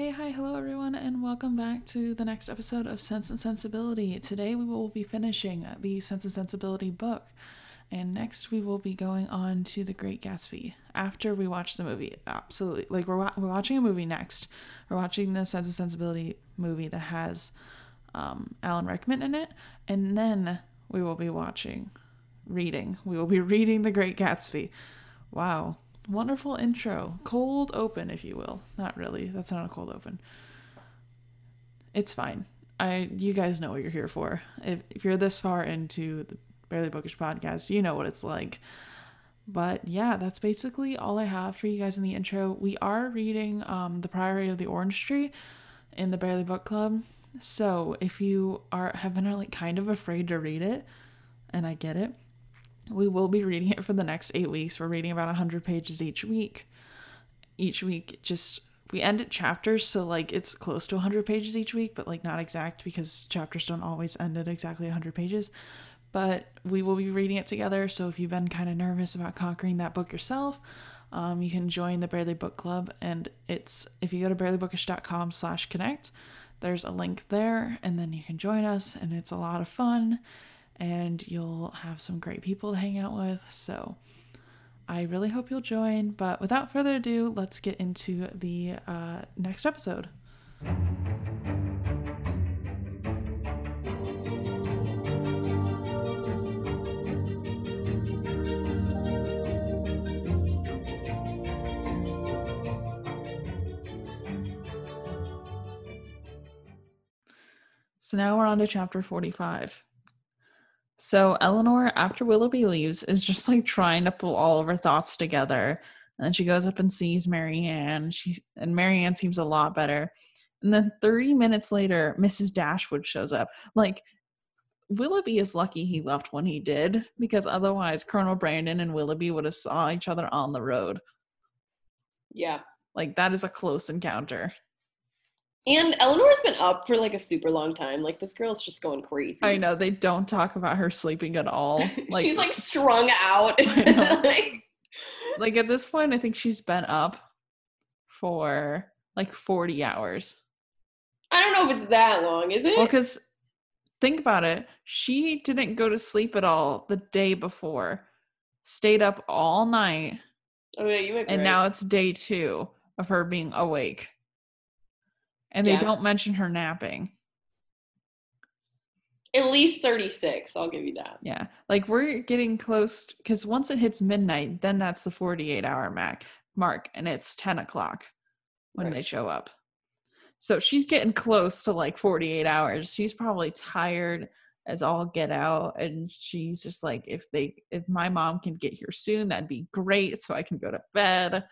Hey, hi, hello everyone, and welcome back to the next episode of Sense and Sensibility. Today we will be finishing the Sense and Sensibility book, and next we will be going on to The Great Gatsby after we watch the movie. Absolutely. Like, we're, wa- we're watching a movie next. We're watching the Sense and Sensibility movie that has um, Alan Rickman in it, and then we will be watching, reading. We will be reading The Great Gatsby. Wow wonderful intro. Cold open, if you will. Not really. That's not a cold open. It's fine. I you guys know what you're here for. If if you're this far into the Barely Bookish podcast, you know what it's like. But yeah, that's basically all I have for you guys in the intro. We are reading um The Priory of the Orange Tree in the Barely Book Club. So if you are have been like kind of afraid to read it, and I get it, we will be reading it for the next eight weeks. We're reading about 100 pages each week. Each week, just we end at chapters, so like it's close to 100 pages each week, but like not exact because chapters don't always end at exactly 100 pages. But we will be reading it together. So if you've been kind of nervous about conquering that book yourself, um, you can join the Barely Book Club, and it's if you go to barelybookish.com/connect, there's a link there, and then you can join us, and it's a lot of fun and you'll have some great people to hang out with. So I really hope you'll join. But without further ado, let's get into the uh, next episode. So now we're on to chapter 45. So Eleanor, after Willoughby leaves, is just like trying to pull all of her thoughts together. And then she goes up and sees Marianne. She and Marianne seems a lot better. And then 30 minutes later, Mrs. Dashwood shows up. Like Willoughby is lucky he left when he did, because otherwise Colonel Brandon and Willoughby would have saw each other on the road. Yeah. Like that is a close encounter. And Eleanor's been up for like a super long time. Like this girl's just going crazy. I know they don't talk about her sleeping at all. Like she's like strung out. like, like at this point, I think she's been up for like 40 hours. I don't know if it's that long, is it? Well, because think about it. She didn't go to sleep at all the day before, stayed up all night. Oh, yeah, you And right. now it's day two of her being awake and they Yeah. don't mention her napping. At least 36, I'll give you that. Yeah, like we're getting close because once it hits midnight, then that's the 48 hour mark, mark, and it's 10 o'clock when Right. they show up. So she's getting close to like 48 hours. She's probably tired as all get out, and she's just like, if they, if my mom can get here soon, that'd be great, so I can go to bed.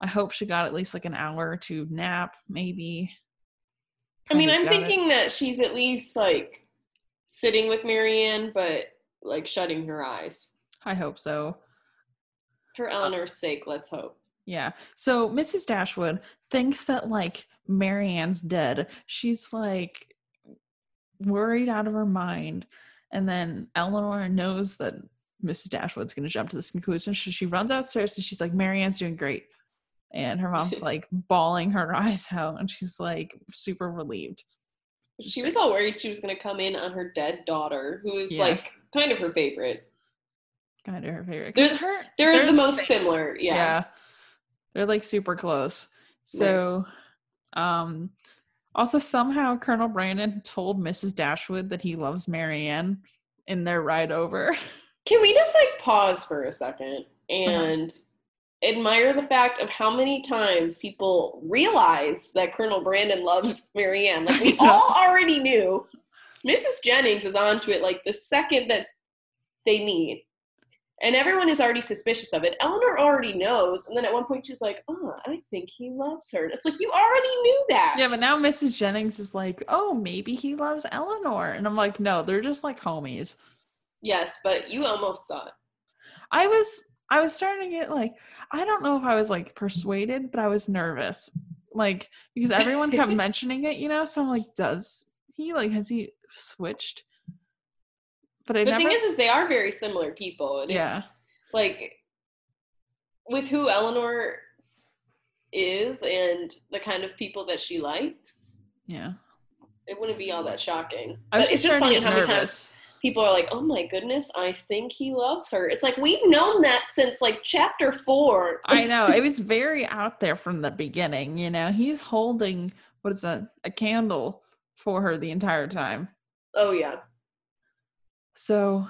I hope she got at least like an hour to nap, maybe. I mean, I'm it. thinking that she's at least like sitting with Marianne, but like shutting her eyes. I hope so. For uh, Eleanor's sake, let's hope. Yeah. So Mrs. Dashwood thinks that like Marianne's dead. She's like worried out of her mind. And then Eleanor knows that Mrs. Dashwood's going to jump to this conclusion. So she runs outstairs and she's like, Marianne's doing great. And her mom's like bawling her eyes out and she's like super relieved. She was all worried she was going to come in on her dead daughter, who is Yeah. like kind of her favorite. kind of her favorite. They're- her, They're, the the most same. similar. yeah. Yeah. they're like super close so um also somehow colonel brandon told mrs dashwood that he loves marianne in their ride over Can we just like pause for a second Uh-huh. Admire the fact of how many times people realize that Colonel Brandon loves Marianne? Like we all already knew. Mrs. Jennings is onto it like the second that they meet. And everyone is already suspicious of it. Eleanor already knows. And then at one point she's like, oh, I think he loves her. It's like, you already knew that. yeah but now mrs jennings is like oh maybe he loves eleanor and i'm like no they're just like homies Yes, but you almost saw it. i was i was starting to get like i don't know if i was like persuaded but i was nervous like because everyone kept mentioning it you know so i'm like does he like has he switched but i the never thing is, is they are very similar people. It is Yeah. like with who Eleanor is and the kind of people that she likes, Yeah. it wouldn't be all that shocking. I was But it's just funny how many times nervous. People are like, "Oh my goodness, I think he loves her." It's like we've known that since like chapter four. I know. It was very out there from the beginning, you know. He's holding what is that? A candle for her the entire time. oh yeah, So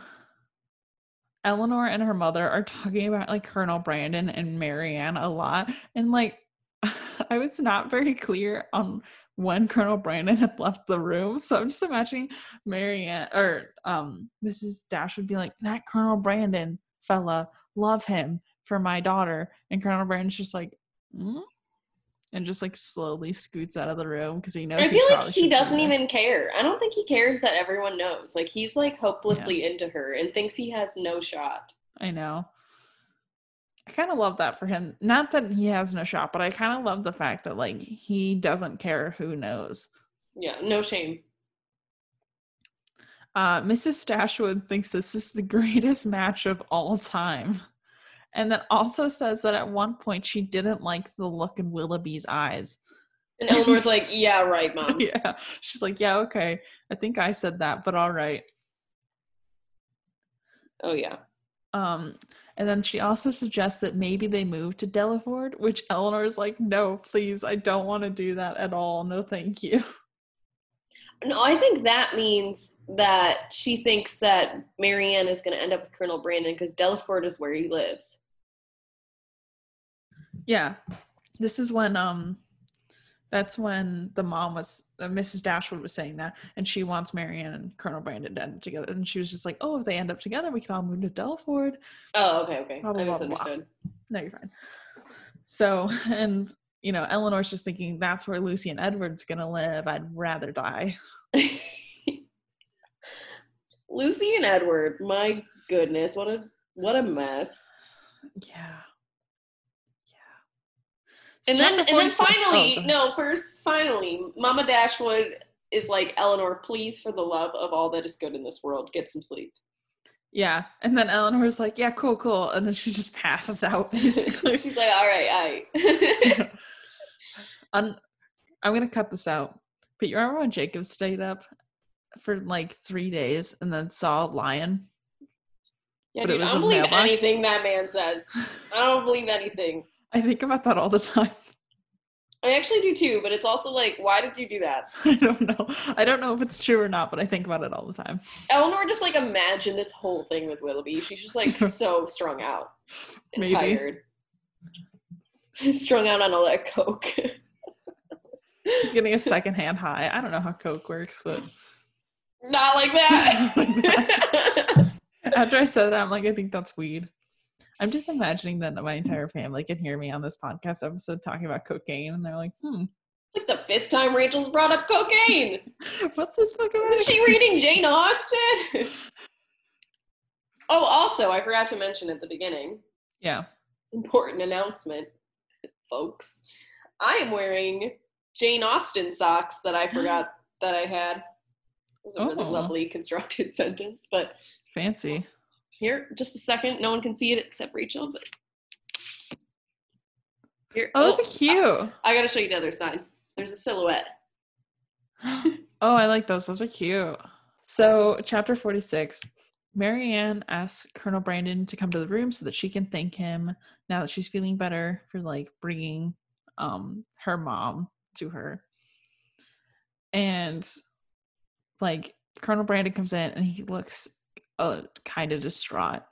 Eleanor and her mother are talking about like Colonel Brandon and Marianne a lot. And like I was not very clear on when Colonel Brandon had left the room. So I'm just imagining Marianne or um Mrs. Dashwood be like, that Colonel Brandon fella, love him for my daughter. And Colonel Brandon's just like, "Mm?" and just like slowly scoots out of the room because he knows I feel like he doesn't even care. I don't think he cares that everyone knows. Like he's like hopelessly into her and thinks he has no shot. I know. I kind of love that for him. Not that he has no shot, but I kind of love the fact that like he doesn't care who knows. Yeah, no shame. Uh, Mrs. Dashwood thinks this is the greatest match of all time. And then also says that at one point she didn't like the look in Willoughby's eyes. And Eleanor's like, "Yeah, right, mom." yeah. She's like, yeah, okay. I think I said that, but all right. Oh yeah. Um, and then she also suggests that maybe they move to Delaford, which Eleanor is like, no, please, I don't want to do that at all. No, thank you. No, I think that means that she thinks that Marianne is going to end up with Colonel Brandon because Delaford is where he lives. Yeah. This is when um that's when the mom was uh, Mrs. Dashwood was saying that and she wants Marianne and Colonel Brandon to end up together and she was just like, "Oh, if they end up together, we can all move to Delaford." Oh, okay, okay. Blah, blah, I blah, blah. No, you're fine. So, and you know, Eleanor's just thinking that's where Lucy and Edward's to live. I'd rather die. Lucy and Edward, my goodness, what a what a mess. Yeah. And then and then 46 oh, finally, no, first finally, Mama Dashwood is like, Eleanor, please for the love of all that is good in this world, get some sleep. Yeah. And then Eleanor's like, yeah, cool, cool. And then she just passes out basically. She's like, all right, all right. Un- I'm gonna cut this out. But you remember when Jacob stayed up for like three days and then saw a lion? yeah, But it dude, was I don't believe mailbox? anything that man says. I don't believe anything. I think about that all the time. I actually do too, but it's also like, why did you do that? I don't know. I don't know if it's true or not, but I think about it all the time. Eleanor just like imagined this whole thing with Willoughby. She's just like so strung out and Maybe. tired. strung out on all that coke. She's getting a secondhand high. I don't know how Coke works, but Not like that. after I said that, I'm like, I think that's weed. I'm just imagining that my entire family can hear me on this podcast episode talking about cocaine, and they're like, hmm, like the fifth time Rachel's brought up cocaine. what's this fucking about? Is she reading Jane Austen? oh, also, I forgot to mention at the beginning, Yeah. important announcement, folks. I am wearing Jane Austen socks that I forgot that I had. It was a really Oh. lovely constructed sentence, but Fancy. Here, just a second. No one can see it except Rachel, but here. Oh, those are cute. I gotta show you the other side. There's a silhouette. oh, I like those. Those are cute. So, chapter 46 Marianne asks Colonel Brandon to come to the room so that she can thank him now that she's feeling better for like bringing um her mom to her. And like Colonel Brandon comes in and he looks uh kind of distraught.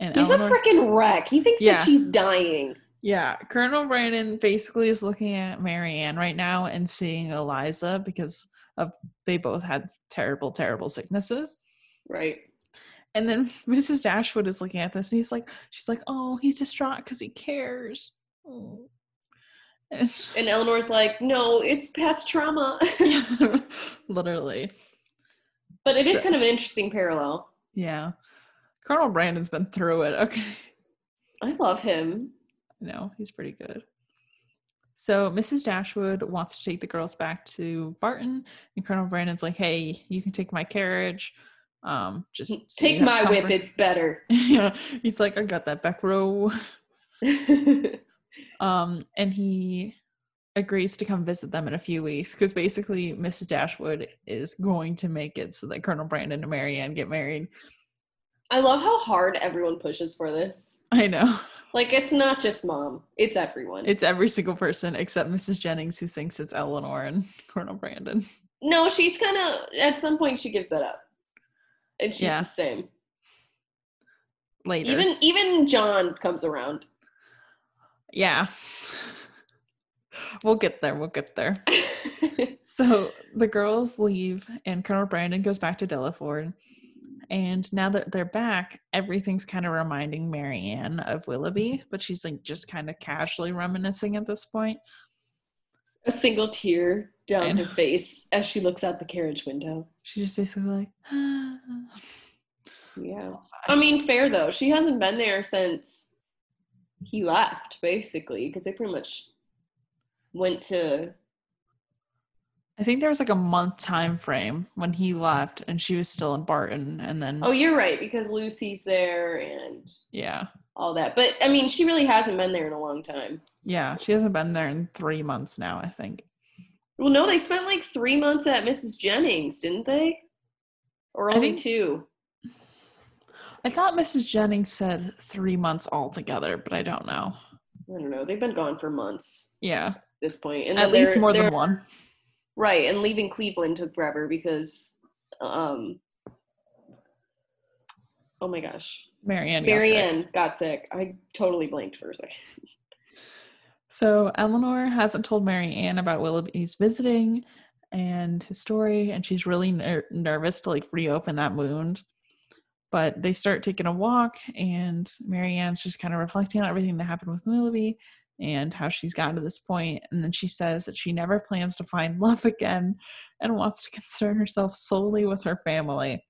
And He's Eleanor- a freaking wreck. He thinks Yeah. that she's dying. yeah, Colonel Brandon basically is looking at Marianne right now and seeing Eliza because of they both had terrible, terrible sicknesses. Right. And then Mrs. Dashwood is looking at this and he's like, she's like, oh, he's distraught because he cares. Oh. And- And Eleanor's like, no, it's past trauma. Literally. but it is So- kind of an interesting parallel. Yeah. Colonel Brandon's been through it. Okay. I love him. No, he's pretty good. So Mrs. Dashwood wants to take the girls back to Barton, and Colonel Brandon's like, "Hey, you can take my carriage. Um, just so Take my whip, it's better. yeah, he's like, "I got that back row." Um, and he agrees to come visit them in a few weeks because basically Mrs. Dashwood is going to make it so that Colonel Brandon and Marianne get married. I love how hard everyone pushes for this. I know. Like it's not just mom; it's everyone. It's every single person except Mrs. Jennings who thinks it's Eleanor and Colonel Brandon. no, she's kind of at some point she gives that up, and she's Yeah. the same. Later. Even even John comes around. yeah. We'll get there. We'll get there. So the girls leave, and Colonel Brandon goes back to Delaford. And now that they're back, everything's kind of reminding Marianne of Willoughby, but she's like just kind of casually reminiscing at this point. A single tear down her face as she looks out the carriage window. She's just basically like, Yeah. I mean, fair though. She hasn't been there since he left, basically, because they pretty much went to. I think there was like a month time frame when he left, and she was still in Barton, and then Oh, you're right, because Lucy's there and yeah, all that. But I mean, she really hasn't been there in a long time. yeah, she hasn't been there in three months now. I think. Well, no, they spent like three months at Mrs. Jennings, didn't they? Or I only think- two? I thought Mrs. Jennings said three months altogether, but I don't know. I don't know. They've been gone for months Yeah, this point, and at least more than one. Right, and leaving Cleveland took forever because, um, oh my gosh, Marianne. got sick. Marianne got sick. I totally blanked for a second. So Eleanor hasn't told Marianne about Willoughby's visiting and his story, and she's really ner- nervous to like reopen that wound. But they start taking a walk, and Marianne's just kind of reflecting on everything that happened with Willoughby and how she's gotten to this point. And then she says that she never plans to find love again and wants to concern herself solely with her family.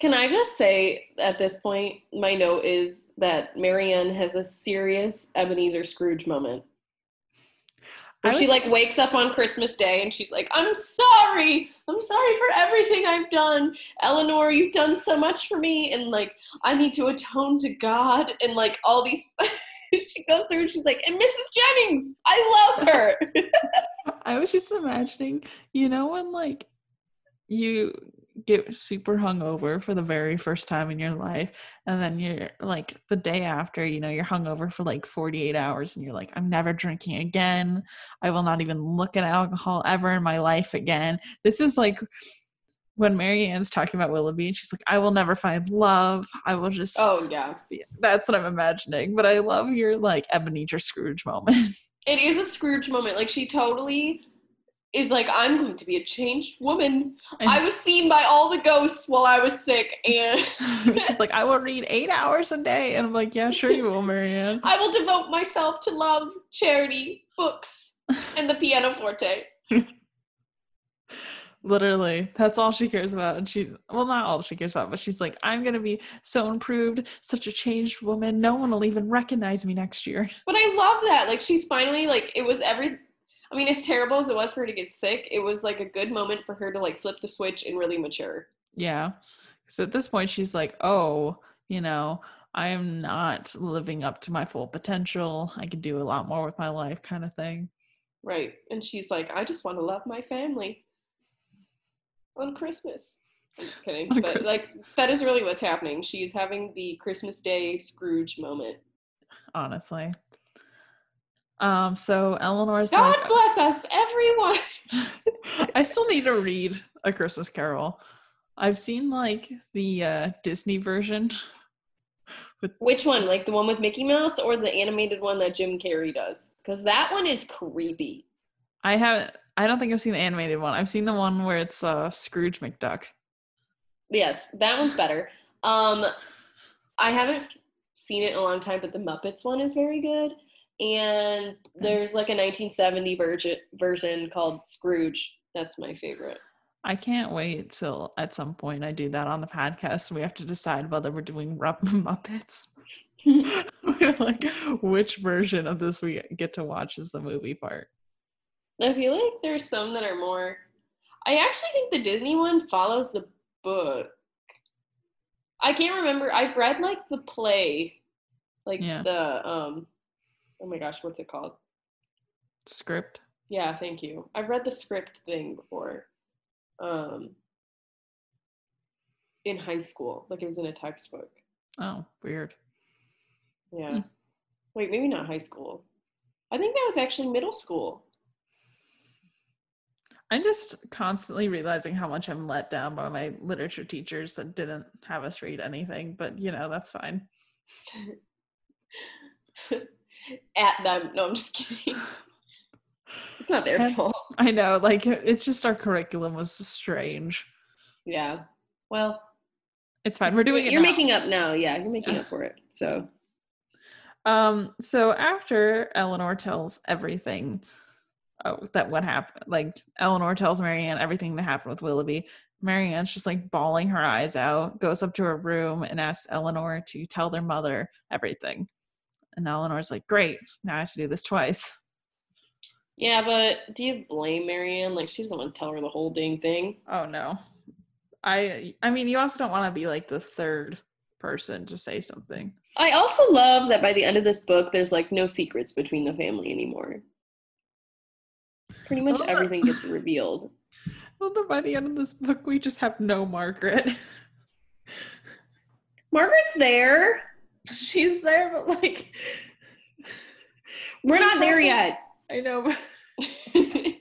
Can I just say at this point, my note is that Marianne has a serious Ebenezer Scrooge moment. Where she like wakes up on Christmas Day and she's like, I'm sorry. I'm sorry for everything I've done. Eleanor, you've done so much for me. And like, I need to atone to God. And like, all these. she goes through and she's like, and Mrs. Jennings, I love her. I was just imagining, you know, when like you get super hungover for the very first time in your life, and then you're like the day after, you know, you're hungover for like 48 hours, and you're like, I'm never drinking again. I will not even look at alcohol ever in my life again. This is like when Marianne's talking about Willoughby, and she's like, I will never find love. I will just. oh, yeah. That's what I'm imagining. But I love your like Ebenezer Scrooge moment. It is a Scrooge moment. Like, she totally is like, I'm going to be a changed woman. And- I was seen by all the ghosts while I was sick, and She's like, I will read eight hours a day. And I'm like, yeah, sure you will, Marianne. I will devote myself to love, charity, books, and the pianoforte. Literally, that's all she cares about. And she's, well, not all she cares about, but she's like, I'm going to be so improved, such a changed woman. No one will even recognize me next year. But I love that. Like she's finally like it was every I mean, as terrible as it was for her to get sick, it was like a good moment for her to like flip the switch and really mature. Yeah. So at this point, she's like, oh, you know, I'm not living up to my full potential. I could do a lot more with my life, kind of thing. Right. And she's like, I just want to love my family on Christmas. I'm just kidding. But like that is really what's happening. She's having the Christmas Day Scrooge moment. Honestly. Um, so Eleanor's God like, bless us, everyone. I still need to read A Christmas Carol. I've seen like the uh, Disney version. Which one? Like the one with Mickey Mouse or the animated one that Jim Carrey does? Because that one is creepy. I haven't. I don't think I've seen the animated one. I've seen the one where it's uh, Scrooge McDuck. Yes, that one's better. Um, I haven't seen it in a long time, but the Muppets one is very good. And there's like a 1970 version version called Scrooge. That's my favorite. I can't wait till at some point I do that on the podcast. We have to decide whether we're doing Rup- Muppets. like which version of this we get to watch is the movie part. I feel like there's some that are more. I actually think the Disney one follows the book. I can't remember. I've read like the play, like Yeah. the um, oh my gosh, what's it called? Script. Yeah, thank you. I've read the script thing before. Um in high school. Like it was in a textbook. Oh, weird. Yeah. Hmm. Wait, maybe not high school. I think that was actually middle school. I'm just constantly realizing how much I'm let down by my literature teachers that didn't have us read anything, but you know, that's fine. At them. No, I'm just kidding. It's not their And- fault. I know, like it's just our curriculum was strange. Yeah. Well, It's fine. We're doing it. you're making up now. Yeah, you're making up for it. So Um, so after Eleanor tells everything oh, that what happened, like Eleanor tells Marianne everything that happened with Willoughby, Marianne's just like bawling her eyes out, goes up to her room and asks Eleanor to tell their mother everything. And Eleanor's like, Great, now I have to do this twice. yeah, but do you blame Marianne? Like she doesn't want to tell her the whole dang thing. Oh no. I I mean you also don't want to be like the third person to say something. I also love that by the end of this book, there's like no secrets between the family anymore. Pretty much Well, everything gets revealed. Well then by the end of this book we just have no Margaret. Margaret's there. She's there, but like We're not there yet. I know.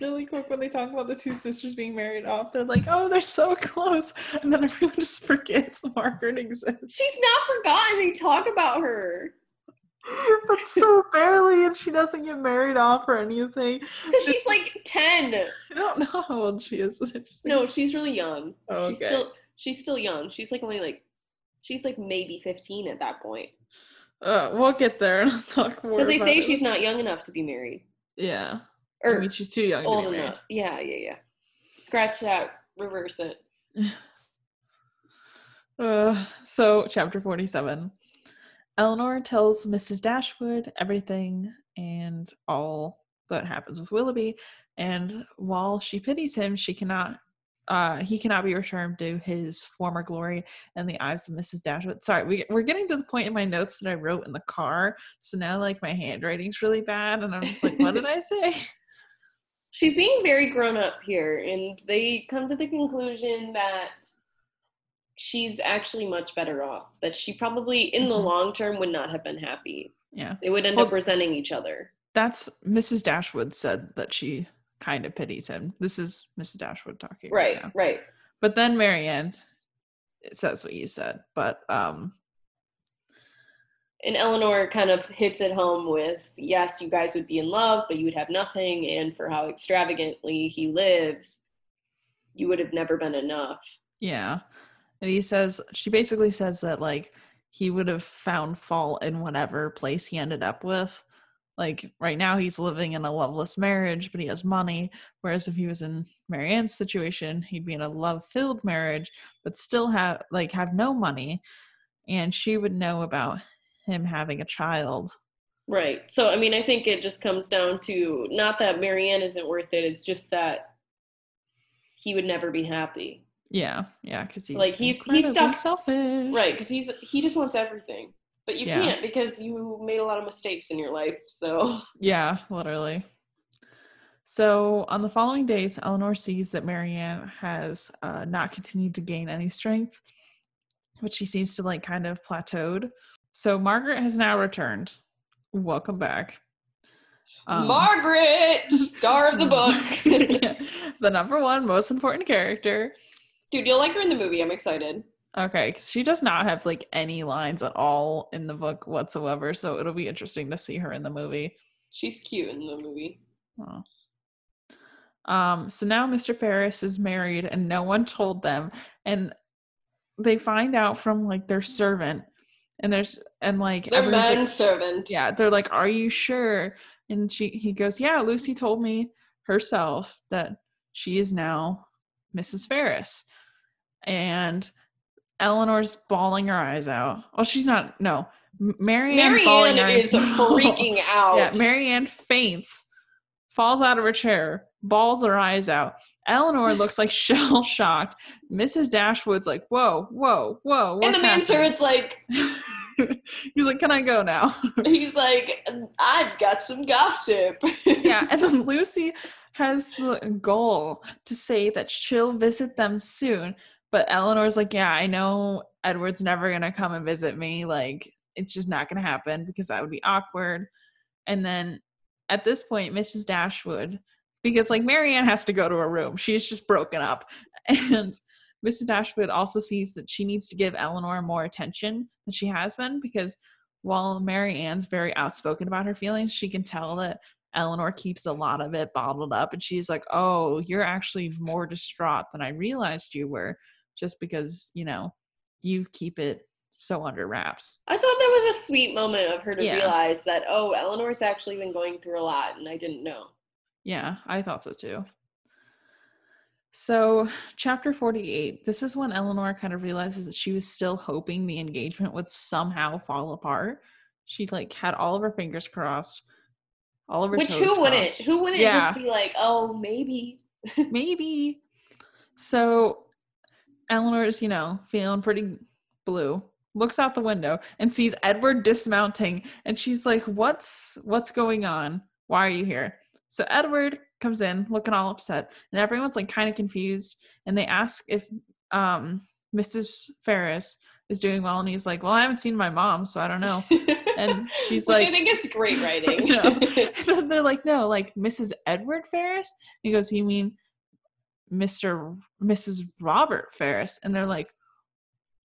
really quick when they talk about the two sisters being married off, they're like, "Oh, they're so close," and then everyone just forgets Margaret exists, She's not forgotten. They talk about her but so barely, and she doesn't get married off or anything. because she's like ten. I don't know how old she is. No, she's really young. Oh, She's okay. still she's still young. She's like only like she's like maybe fifteen at that point. Uh, we'll get there and I'll talk more. Because they say it. she's not young enough to be married. Yeah, Or I mean, she's too young to old married. enough. Yeah, yeah, yeah. Scratch that, reverse it. Uh, so, chapter 47. Eleanor tells Mrs. Dashwood everything and all that happens with Willoughby. And while she pities him, she cannot, uh, he cannot be returned to his former glory in the eyes of Mrs. Dashwood. Sorry, we, we're getting to the point in my notes that I wrote in the car. So now, like, my handwriting's really bad. And I'm just like, what did I say? She's being very grown up here, and they come to the conclusion that she's actually much better off. That she probably, in the Mhm. long term, would not have been happy. Yeah. They would end Well- up resenting each other. That's Mrs. Dashwood said that she kind of pities him. This is Mrs. Dashwood talking. Right, now. right. But then Marianne says what you said. But um And Eleanor kind of hits it home with, yes, you guys would be in love, but you would have nothing. And for how extravagantly he lives, you would have never been enough. yeah. And he says she basically says that like he would have found fault in whatever place he ended up with. Like right now he's living in a loveless marriage, but he has money. Whereas if he was in Marianne's situation, he'd be in a love-filled marriage, but still have like have no money. And she would know about him having a child. Right. So, I mean, I think it just comes down to not that Marianne isn't worth it, it's just that he would never be happy. Yeah, yeah, because he's Like, he's- he's stuck- selfish. Right. Because he's he just wants everything. But you Yeah. can't because you made a lot of mistakes in your life. So, Yeah, literally. So on the following days, Eleanor sees that Marianne has uh, not continued to gain any strength, but she seems to like kind of plateaued. So Margaret has now returned. Welcome back. Um, Margaret, star of the book. yeah, the number one most important character. Dude, you'll like her in the movie. I'm excited. Okay, she does not have like any lines at all in the book whatsoever, so it'll be interesting to see her in the movie. She's cute in the movie. Oh. Um, so now Mr. Ferrars is married and no one told them. And they find out from like their servant. And there's and like Their everyone's like, manservant. yeah, they're like, Are you sure? And she he goes, Yeah, Lucy told me herself that she is now Mrs. Ferrars. And Eleanor's bawling her eyes out. Well, she's not no. Marianne's Marianne is freaking out. yeah, Marianne faints, falls out of her chair, bawls her eyes out. Eleanor looks like shell shocked. Mrs. Dashwood's like, whoa, whoa, whoa. and the manservant's like, he's like, can I go now? he's like, I've got some gossip. yeah, and then Lucy has the goal to say that she'll visit them soon. But Eleanor's like, yeah, I know Edward's never gonna come and visit me. Like, it's just not gonna happen because that would be awkward. And then at this point, Mrs. Dashwood, because like Marianne has to go to a room, she's just broken up. And Mrs. Dashwood also sees that she needs to give Eleanor more attention than she has been because while Marianne's very outspoken about her feelings, she can tell that Eleanor keeps a lot of it bottled up. And she's like, oh, you're actually more distraught than I realized you were just because, you know, you keep it so under wraps. I thought that was a sweet moment of her to Yeah. realize that, oh, Eleanor's actually been going through a lot and I didn't know. Yeah, I thought so too. So, chapter 48, this is when Eleanor kind of realizes that she was still hoping the engagement would somehow fall apart. She like had all of her fingers crossed, all of her Which who wouldn't? Who wouldn't Yeah. just be like, oh, maybe? Maybe. So, Eleanor's, you know, feeling pretty blue. Looks out the window and sees Edward dismounting and she's like, "What's what's going on? Why are you here?" So Edward comes in looking all upset and everyone's like kind of confused and they ask if um Mrs. Ferrars is doing well and he's like, "Well, I haven't seen my mom, so I don't know." And she's like I think it's great writing. Know. And they're like, no, like Mrs. Edward Ferrars. He goes, you mean Mr. Mrs. Robert Ferrars? And they're like,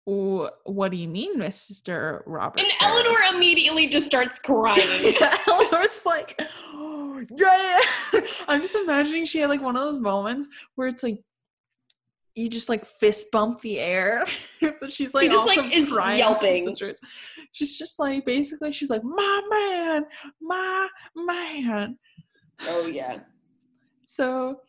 what do you mean, Mr. Robert? and Ferrars?" Eleanor immediately just starts crying. Yeah, Eleanor's like, oh, yeah. I'm just imagining she had like one of those moments where it's like you just like fist bump the air, but she's like she just, like, is yelping. She's just like basically she's like my man, my man. oh, yeah. So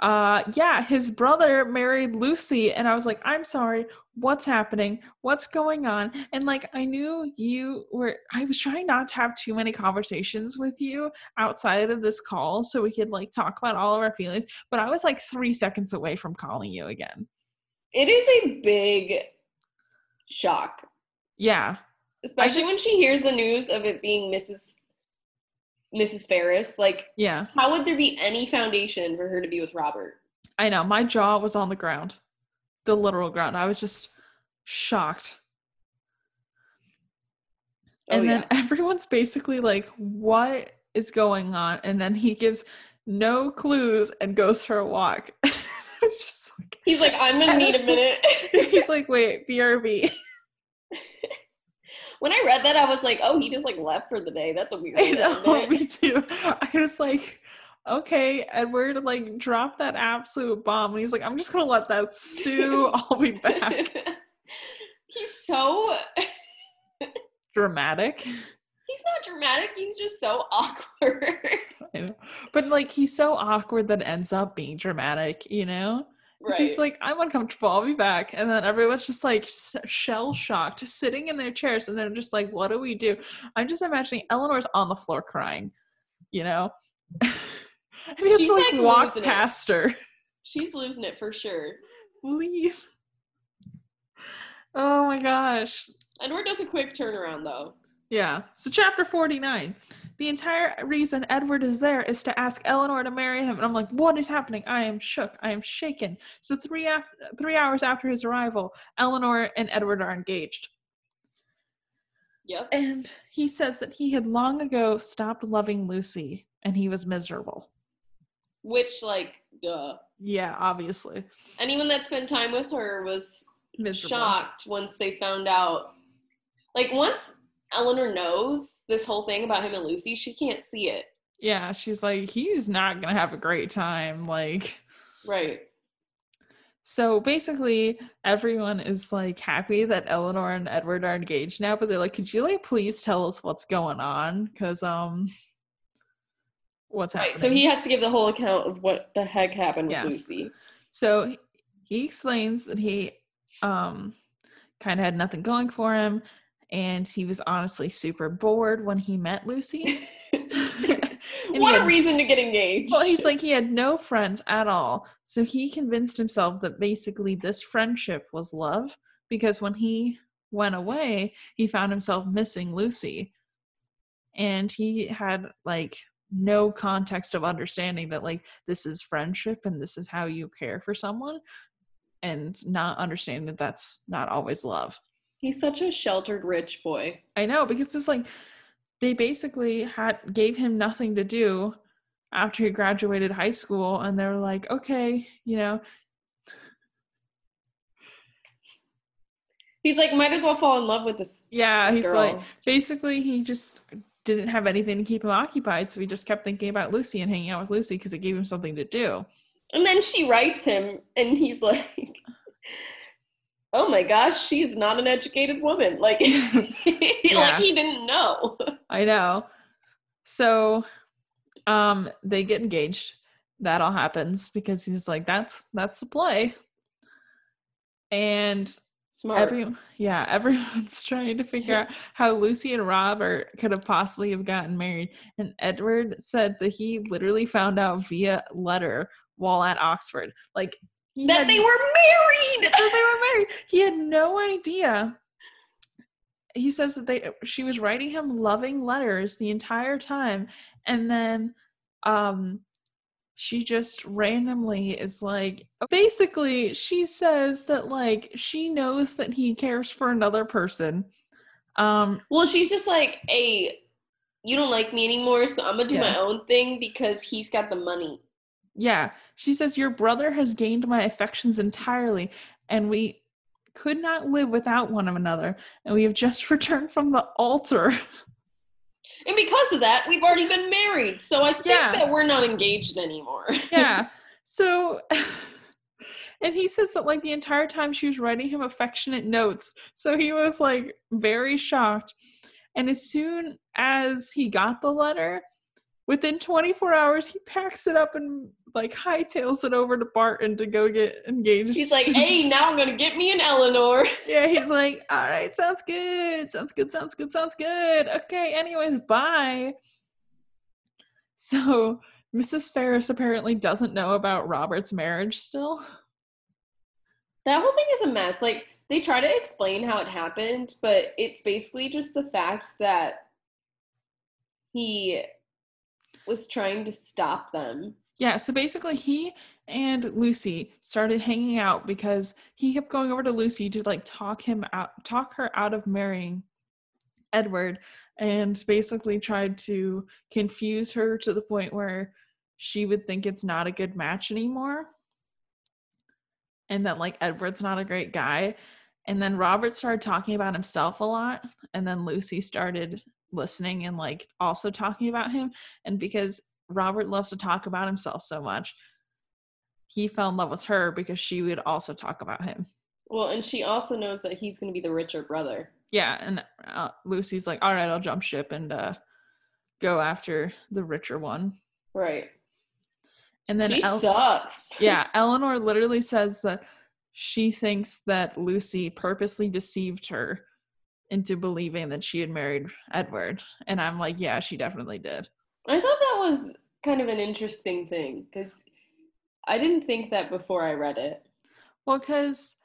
uh yeah, his brother married Lucy and I was like, "I'm sorry. What's happening? What's going on?" And like I knew you were I was trying not to have too many conversations with you outside of this call so we could like talk about all of our feelings, but I was like 3 seconds away from calling you again. It is a big shock, Yeah. especially when she hears the news of it being Mrs. Mrs. Ferrars. Like, Yeah. how would there be any foundation for her to be with Robert? I know. My jaw was on the ground. The literal ground. I was just shocked. Oh, and then yeah. everyone's basically like, what is going on? And then he gives no clues and goes for a walk. Like, He's like, I'm gonna need a minute. he's like, wait, BRB. when I read that, I was like, oh, he just like left for the day. That's a weird. I know, me too. I was like, okay, Edward, like, drop that absolute bomb. And he's like, I'm just gonna let that stew. I'll be back. he's so Dramatic. he's not dramatic. He's just so awkward. I know. But like he's so awkward that ends up being dramatic, you know? Right. He's like, I'm uncomfortable, I'll be back. And then everyone's just like shell shocked, sitting in their chairs. And they're just like, what do we do? I'm just imagining Eleanor's on the floor crying, you know? and he has to like, like, walk losing it. past her. She's losing it for sure. Leave. Oh my gosh. Edward does a quick turnaround though. Yeah. So chapter 49. The entire reason Edward is there is to ask Eleanor to marry him. And I'm like, what is happening? I am shook. I am shaken. So three af- three hours after his arrival, Eleanor and Edward are engaged. Yep. And he says that he had long ago stopped loving Lucy and he was miserable. Which like, duh. Yeah, obviously. Anyone that spent time with her was Miserable. shocked once they found out. Like once Eleanor knows this whole thing about him and Lucy, she can't see it. Yeah, she's like, he's not to have a great time. Like, Right. So basically, everyone is like happy that Eleanor and Edward are engaged now, but they're like, "Could you like please tell us what's going on? Because um, what's Right. happening?" So he has to give the whole account of what the heck happened Yeah. with Lucy. So he explains that he um kind of had nothing going for him, and he was honestly super bored when he met Lucy. what a reason to get engaged. Well, he's like he had no friends at all. So he convinced himself that basically this friendship was love because when he went away, he found himself missing Lucy. And he had like no context of understanding that like this is friendship and this is how you care for someone and not understanding that that's not always love. He's such a sheltered rich boy. I know because it's like they basically had gave him nothing to do after he graduated high school and they're like, okay, you know, He's like, might as well fall in love with this, yeah, this he's girl. like basically he just didn't have anything to keep him occupied, so he just kept thinking about Lucy and hanging out with Lucy because it gave him something to do. and then she writes him, and he's like, "Oh my gosh, she's not an educated woman." Like, Yeah. like he didn't know. I know. So um they get engaged. That all happens because he's like, that's that's the play. And Smart. Every yeah, everyone's trying to figure out how Lucy and Robert could have possibly have gotten married. And Edward said that he literally found out via letter while at Oxford. Like he that had- they were married. that they were married. He had no idea. He says that they she was writing him loving letters the entire time and then um she just randomly is like basically she says that like she knows that he cares for another person. Um Well, she's just like, "Hey, you don't like me anymore, so I'm gonna do my own thing because he's got the money." Yeah, she says your brother has gained my affections entirely, and we could not live without one of another. And we have just returned from the altar. And because of that, we've already been married. So I think Yeah. that we're not engaged anymore. yeah. So, and he says that like the entire time she was writing him affectionate notes. So he was like very shocked. And as soon as he got the letter, within 24 hours, he packs it up and like hightails it over to Barton to go get engaged. He's like, hey, now I'm gonna get me an Eleanor. yeah, he's like, all right, sounds good. Sounds good. Sounds good. Sounds good. Okay, anyways, bye. So Mrs. Ferrars apparently doesn't know about Robert's marriage still. That whole thing is a mess. Like they try to explain how it happened, but it's basically just the fact that he was trying to stop them. Yeah, so basically he and Lucy started hanging out because he kept going over to Lucy to like talk him out talk her out of marrying Edward and basically tried to confuse her to the point where she would think it's not a good match anymore. And that like Edward's not a great guy. And then Robert started talking about himself a lot and then Lucy started listening and like also talking about him and because Robert loves to talk about himself so much. He fell in love with her because she would also talk about him. Well, and she also knows that he's gonna be the richer brother. Yeah, and uh, Lucy's like, "All right, I'll jump ship and uh, go after the richer one." Right. And then, she El- sucks. yeah, Eleanor literally says that she thinks that Lucy purposely deceived her into believing that she had married Edward, and I'm like, "Yeah, she definitely did." I thought that was kind of an interesting thing because I didn't think that before I read it. Well, because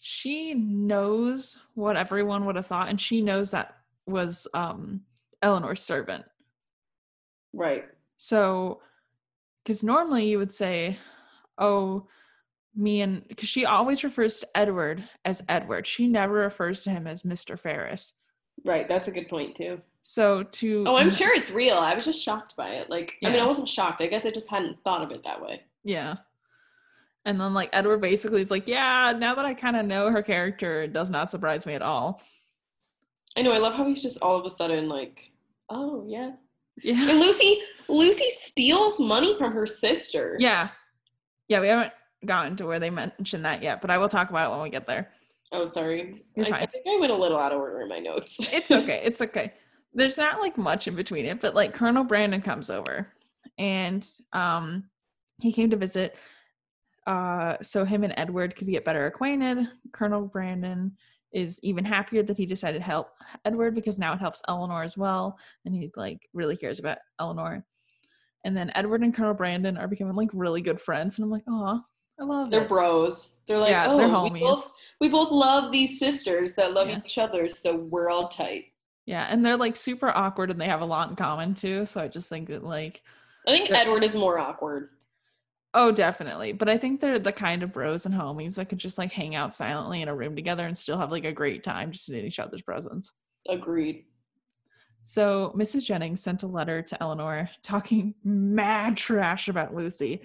she knows what everyone would have thought, and she knows that was um Eleanor's servant. Right. So, because normally you would say, "Oh, me and," because she always refers to Edward as Edward. She never refers to him as Mister Ferrars. Right. That's a good point too. So to Oh, I'm sure it's real. I was just shocked by it. Like, I mean, I wasn't shocked. I guess I just hadn't thought of it that way. yeah. And then like Edward basically is like, "Yeah, now that I kind of know her character, it does not surprise me at all." I know. I love how he's just all of a sudden like, oh yeah. Yeah. And Lucy, Lucy steals money from her sister. Yeah. Yeah, we haven't gotten to where they mention that yet, but I will talk about it when we get there. Oh, sorry. You're I, I think I went a little out of order in my notes. It's okay. It's okay. There's not like much in between it, but like Colonel Brandon comes over and um he came to visit uh so him and Edward could get better acquainted. Colonel Brandon is even happier that he decided to help Edward because now it helps Eleanor as well. And he like really cares about Eleanor. And then Edward and Colonel Brandon are becoming like really good friends. And I'm like, oh, I love They're it. bros. They're like, Yeah, oh, they're We homies. both, we both love these sisters that love Yeah. each other, so we're all tight. Yeah, and they're like super awkward and they have a lot in common too. So I just think that like I think Edward is more awkward. oh definitely. But I think they're the kind of bros and homies that could just like hang out silently in a room together and still have like a great time just in each other's presence. Agreed. So Mrs. Jennings sent a letter to Eleanor talking mad trash about Lucy.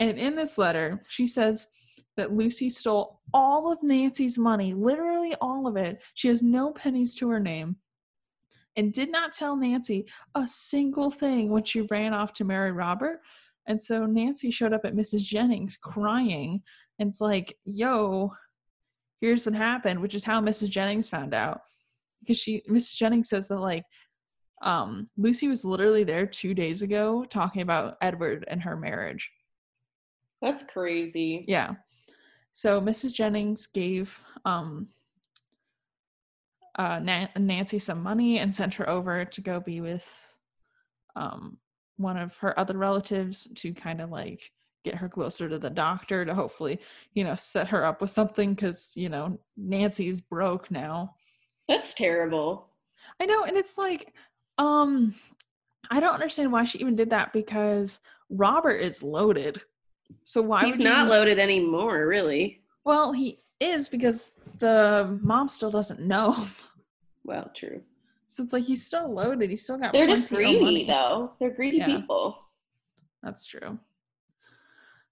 And in this letter, she says that Lucy stole all of Nancy's money, literally all of it. She has no pennies to her name. And did not tell Nancy a single thing when she ran off to marry Robert. And so Nancy showed up at Mrs. Jennings crying. And it's like, yo, here's what happened, which is how Mrs. Jennings found out. Because she, Mrs. Jennings says that, like, um, Lucy was literally there two days ago talking about Edward and her marriage. That's crazy. Yeah. So Mrs. Jennings gave um, uh, Na- Nancy some money and sent her over to go be with um, one of her other relatives to kind of like get her closer to the doctor to hopefully, you know, set her up with something because, you know, Nancy's broke now. That's terrible. I know, and it's like, um, I don't understand why she even did that because Robert is loaded. So why He's would you not use- loaded anymore, really. Well, he is because the mom still doesn't know. Well, true. So it's like he's still loaded. He's still got. They're just greedy, money. though. They're greedy Yeah. people. That's true.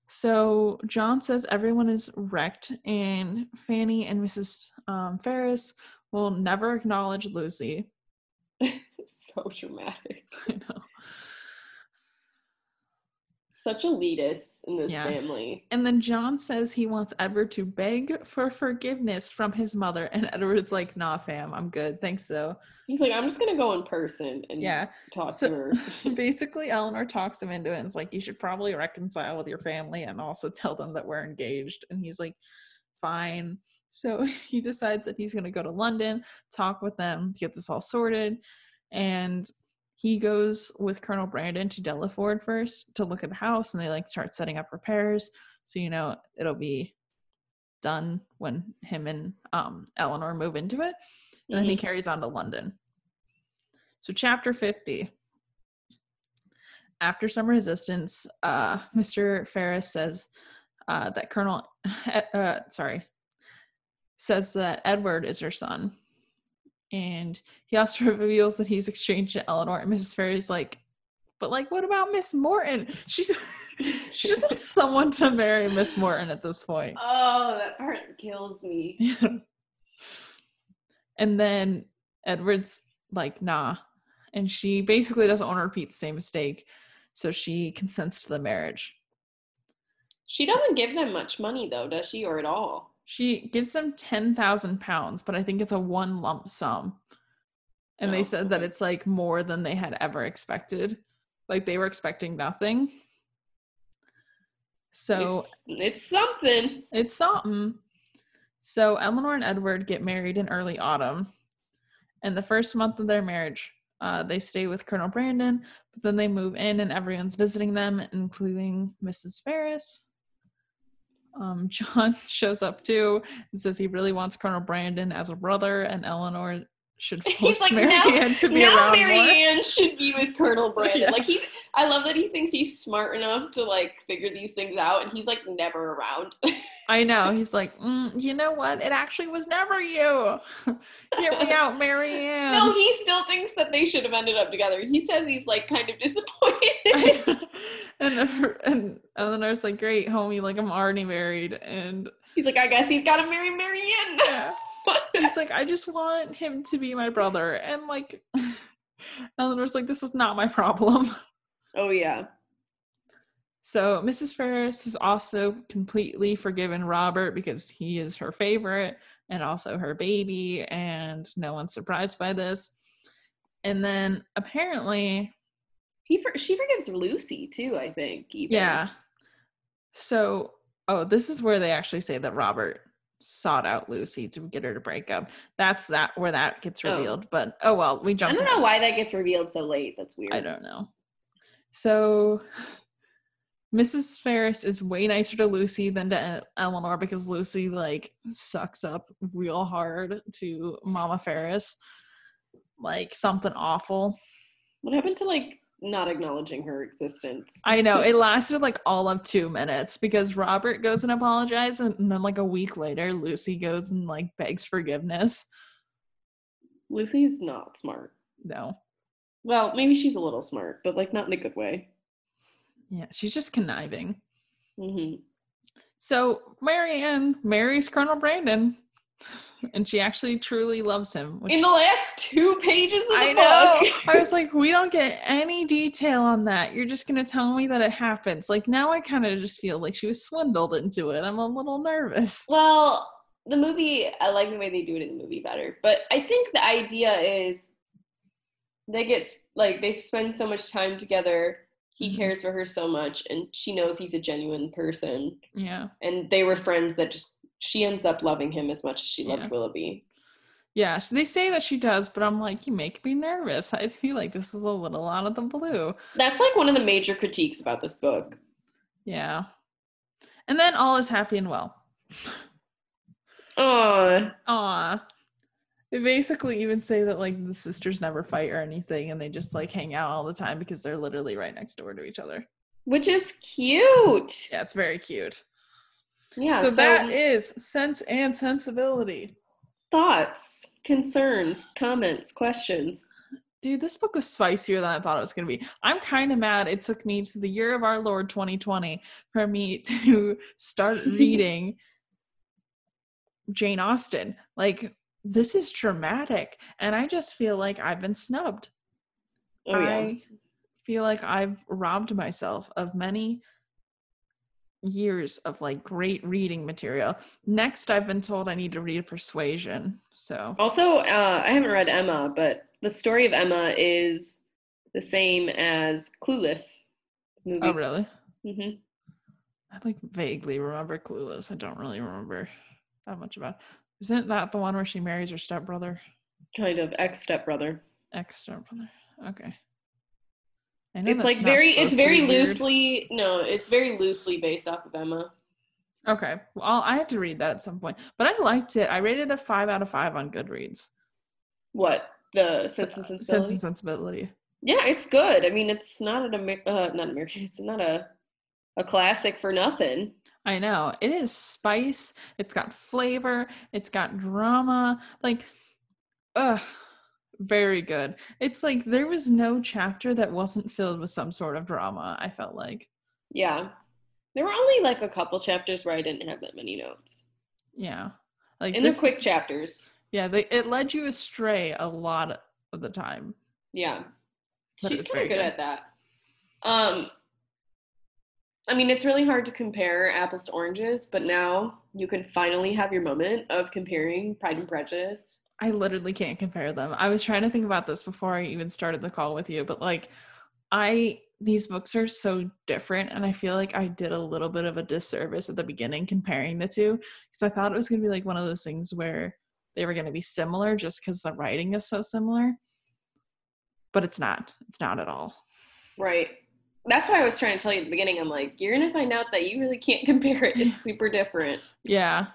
So John says everyone is wrecked, and Fanny and Mrs. Um, Ferrars will never acknowledge Lucy. so dramatic. I know. Such elitists in this Yeah. family. And then John says he wants Edward to beg for forgiveness from his mother, and Edward's like, "Nah, fam, I'm good, thanks though." He's like, I'm just gonna go in person and Yeah. talk So- to her. Basically, Elinor talks him into it and is like, You should probably reconcile with your family and also tell them that we're engaged. And he's like, Fine. So he decides that he's to go to London, talk with them, get this all sorted. And he goes with Colonel Brandon to Delaford first to look at the house and they like start setting up repairs. So, you know, it'll be done when him and um, Elinor move into it. And then he Mhm. carries on to London. So, chapter 50. After some resistance, uh, Mr. Ferrars says uh, that Colonel, uh, sorry, says that Edward is her son. And he also reveals that he's exchanged to Elinor. And Mrs. Ferrars like, but like, what about Miss Morton? She's she just wants someone to marry Miss Morton at this point. Oh, that part kills me. and then Edward's like, nah. And she basically doesn't want to repeat the same mistake. So she consents to the marriage. She doesn't give them much money though, does she, or at all? She gives them 10,000 pounds, but I think it's a one lump sum. And they Oh, said that it's like more than they had ever expected. Like they were expecting nothing. So it's, it's something. It's something. So Elinor and Edward get married in early autumn. And the first month of their marriage, uh, they stay with Colonel Brandon, but then they move in and everyone's visiting them, including Mrs. Ferrars. Um, John shows up too and says he really wants Colonel Brandon as a brother, and Elinor should force like, Marianne to be now around more. Should be with Colonel Brandon. Yeah. Like he, I love that he thinks he's smart enough to like figure these things out, and he's like never around. I know. He's like, mm, you know what? It actually was never you. Hear me out, Marianne. no, he still thinks that they should have ended up together. He says he's like kind of disappointed. I- and and Elinor's like, great, homie, like I'm already married, and he's like, I guess he's got to marry Marianne. yeah, he's like, I just want him to be my brother, and like, Elinor's like, this is not my problem. oh yeah. So Mrs. Ferrars has also completely forgiven Robert because he is her favorite and also her baby, and no one's surprised by this. And then apparently, He for, she forgives Lucy too. I think. Even. Yeah. So, oh, this is where they actually say that Robert sought out Lucy to get her to break up. That's that where that gets Oh. revealed. But oh well, we jumped. I don't know ahead. why that gets revealed so late. That's weird. I don't know. So Mrs. Ferrars is way nicer to Lucy than to Elinor because Lucy like sucks up real hard to Mama Ferrars. Like something awful. What happened to like not acknowledging her existence? I know it lasted like all of two minutes because Robert goes and apologizes, and then like a week later, Lucy goes and like begs forgiveness. Lucy's not smart. No, Well, maybe she's a little smart, but like not in a good way. yeah, she's just conniving. hmm So Marianne marries Colonel Brandon, and she actually truly loves him. In the last two pages of the I know. book. I was like, we don't get any detail on that. You're just gonna tell me that it happens. Like now, I kind of just feel like she was swindled into it. I'm a little nervous. Well, the movie, I like the way they do it in the movie better. But I think the idea is they get like they spend so much time together. He Mhm. cares for her so much, and she knows he's a genuine person. Yeah, And they were friends that just she ends up loving him as much as she loved Yeah. Willoughby. yeah. They say that she does, but I'm like, you make me nervous. I feel like this is a little out of the blue. That's like one of the major critiques about this book. Yeah. And then all is happy and well. Oh, Aw. They basically even say that like the sisters never fight or anything and they just like hang out all the time because they're literally right next door to each other. which is cute. Yeah, it's very cute. Yeah. so, So, that is sense and sensibility. thoughts, concerns, comments, questions. Dude, this book was spicier than I thought it was going to be. I'm kind of mad it took me to the year of our Lord 2020 for me to start reading Jane Austen. Like, this is dramatic. And I just feel like I've been snubbed. Oh yeah. I feel like I've robbed myself of many years of like great reading material. Next, I've been told I need to read Persuasion. So, Also, uh, I haven't read Emma, but the story of Emma is the same as Clueless movie. oh, really? hmm I like vaguely remember Clueless. I don't really remember that much about. It. Isn't that the one where she marries her stepbrother, Kind of ex stepbrother. ex stepbrother? Okay. It's like very, it's very weird. loosely. No, it's very loosely based off of Emma. Okay, well, I have to read that at some point. But I liked it. I rated it a five out of five on Goodreads. What the Sense and sensibility, Sense and Sensibility. yeah, it's good. I mean, it's not an Amer- uh, not American. It's not a a classic for nothing. I know it is spice. It's got flavor. It's got drama. Like, ugh, very good. It's like there was no chapter that wasn't filled with some sort of drama. I felt like, Yeah, there were only like a couple chapters where I didn't have that many notes, yeah, like and they're quick chapters. Yeah, they, it led you astray a lot of the time. Yeah, But she's kind of good, good. at that. Um, I mean, it's really hard to compare apples to oranges, but now you can finally have your moment of comparing Pride and Prejudice. I literally can't compare them. I was trying to think about this before I even started the call with you, but like I these books are so different and I feel like I did a little bit of a disservice at the beginning comparing the two because I thought it was going to be like one of those things where they were going to be similar just cuz the writing is so similar. But it's not. It's not at all. Right. That's why I was trying to tell you at the beginning. I'm like, you're gonna find out that you really can't compare it. It's super different. Yeah.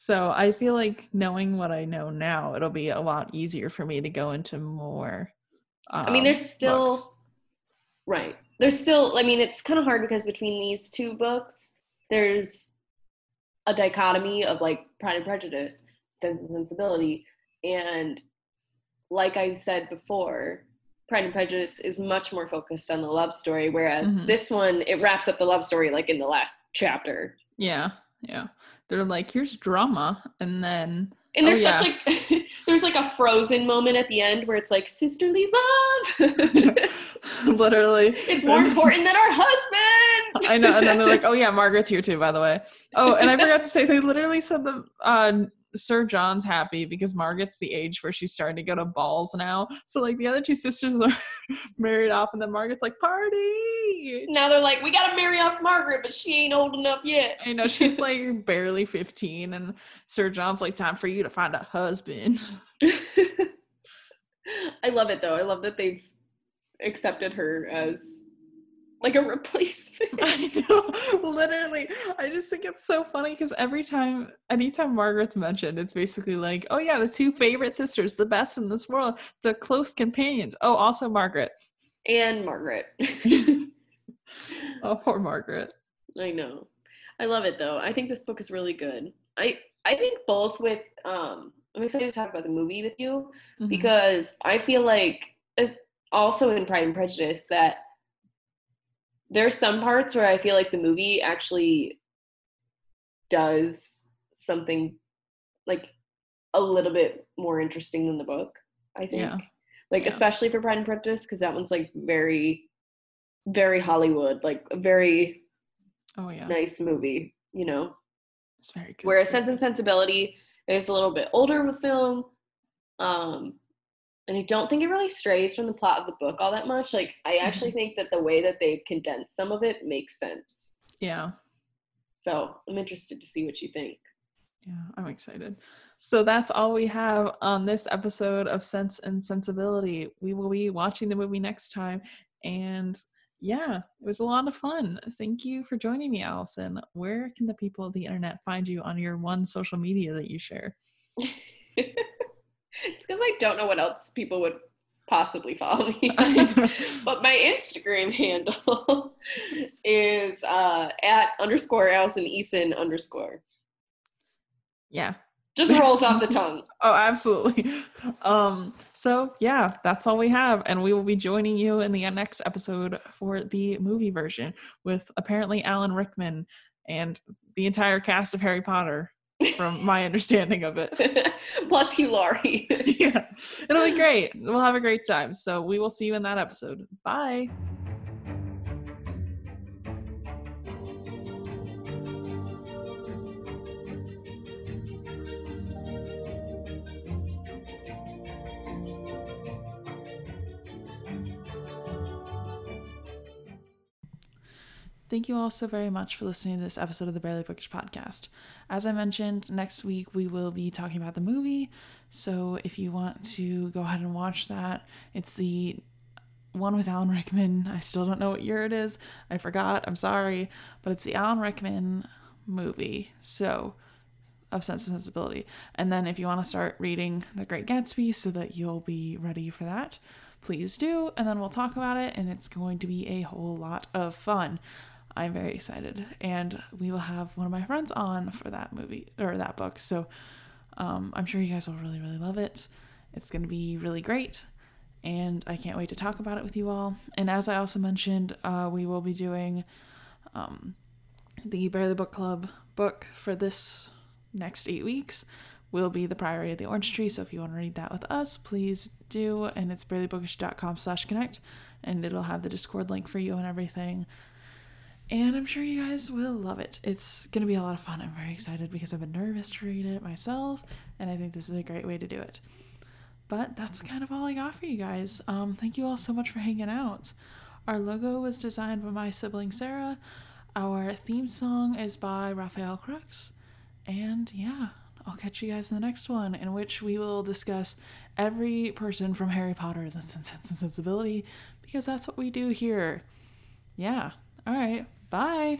So I feel like knowing what I know now, it'll be a lot easier for me to go into more. I mean, um, there's still books. right. There's still. I mean, it's kind of hard because between these two books, there's a dichotomy of like Pride and Prejudice, Sense and Sensibility, and like I said before, Pride and Prejudice is much more focused on the love story, whereas Mhm. this one it wraps up the love story like in the last chapter. Yeah, yeah. They're like, here's drama, and then And Oh, there's yeah. such like there's like a frozen moment at the end where it's like sisterly love. literally, it's more important than our husbands. I know. And then they're like, oh yeah, Margaret's here too, by the way. Oh, and I forgot to say, they literally said the uh, Sir John's happy because Margaret's the age where she's starting to go to balls now. So like the other two sisters are married off, and then Margaret's like party. Now they're like, we gotta marry off Margaret, but she ain't old enough yet. I know she's like barely fifteen, and Sir John's like, time for you to find a husband. I love it though. I love that they've accepted her as like a replacement. I know, literally. I just think it's so funny because every time, anytime Margaret's mentioned, it's basically like, oh yeah, the two favorite sisters, the best in this world, the close companions. Oh, also Margaret. And Margaret. oh, poor Margaret. I know. I love it though. I think this book is really good. I I think both with um I'm excited to talk about the movie with you mm-hmm. because I feel like also in Pride and Prejudice that there's some parts where I feel like the movie actually does something like a little bit more interesting than the book. I think, yeah. like yeah. especially for Pride and Prejudice, because that one's like very, very Hollywood, like a very oh yeah nice movie. You know, it's very good. Whereas Sense and Sensibility is a little bit older of a film. Um, and I don't think it really strays from the plot of the book all that much. Like I actually mm-hmm. think that the way that they condense some of it makes sense. Yeah. So I'm interested to see what you think. Yeah, I'm excited. So that's all we have on this episode of Sense and Sensibility. We will be watching the movie next time. And yeah, it was a lot of fun. Thank you for joining me, Allison. Where can the people of the internet find you on your one social media that you share? It's because I don't know what else people would possibly follow me. but my Instagram handle is uh, at underscore Allison Eason underscore. Yeah. Just rolls off the tongue. oh, absolutely. Um, so yeah, that's all we have. And we will be joining you in the next episode for the movie version with apparently Alan Rickman and the entire cast of Harry Potter from my understanding of it. Plus Hugh Laurie. yeah, it'll be great. We'll have a great time. So we will see you in that episode. Bye. Thank you all so very much for listening to this episode of the Barely Bookish podcast. As I mentioned, next week we will be talking about the movie. So if you want to go ahead and watch that, it's the one with Alan Rickman. I still don't know what year it is. I forgot. I'm sorry. But it's the Alan Rickman movie. So of Sense and Sensibility. And then if you want to start reading The Great Gatsby so that you'll be ready for that, please do. And then we'll talk about it. And it's going to be a whole lot of fun. I'm very excited. And we will have one of my friends on for that movie or that book. So um, I'm sure you guys will really, really love it. It's going to be really great. And I can't wait to talk about it with you all. And as I also mentioned, uh, we will be doing um, the Barely Book Club book for this next eight weeks will be The Priory of the Orange Tree. So if you want to read that with us, please do. And it's barelybookish.com slash connect. And it'll have the Discord link for you and everything and I'm sure you guys will love it. It's going to be a lot of fun. I'm very excited because I've been nervous to read it myself, and I think this is a great way to do it. But that's kind of all I got for you guys. Um, thank you all so much for hanging out. Our logo was designed by my sibling Sarah. Our theme song is by Rafael Crux. And yeah, I'll catch you guys in the next one, in which we will discuss every person from Harry Potter that's in Sense and Sensibility, because that's what we do here. Yeah. All right. Bye.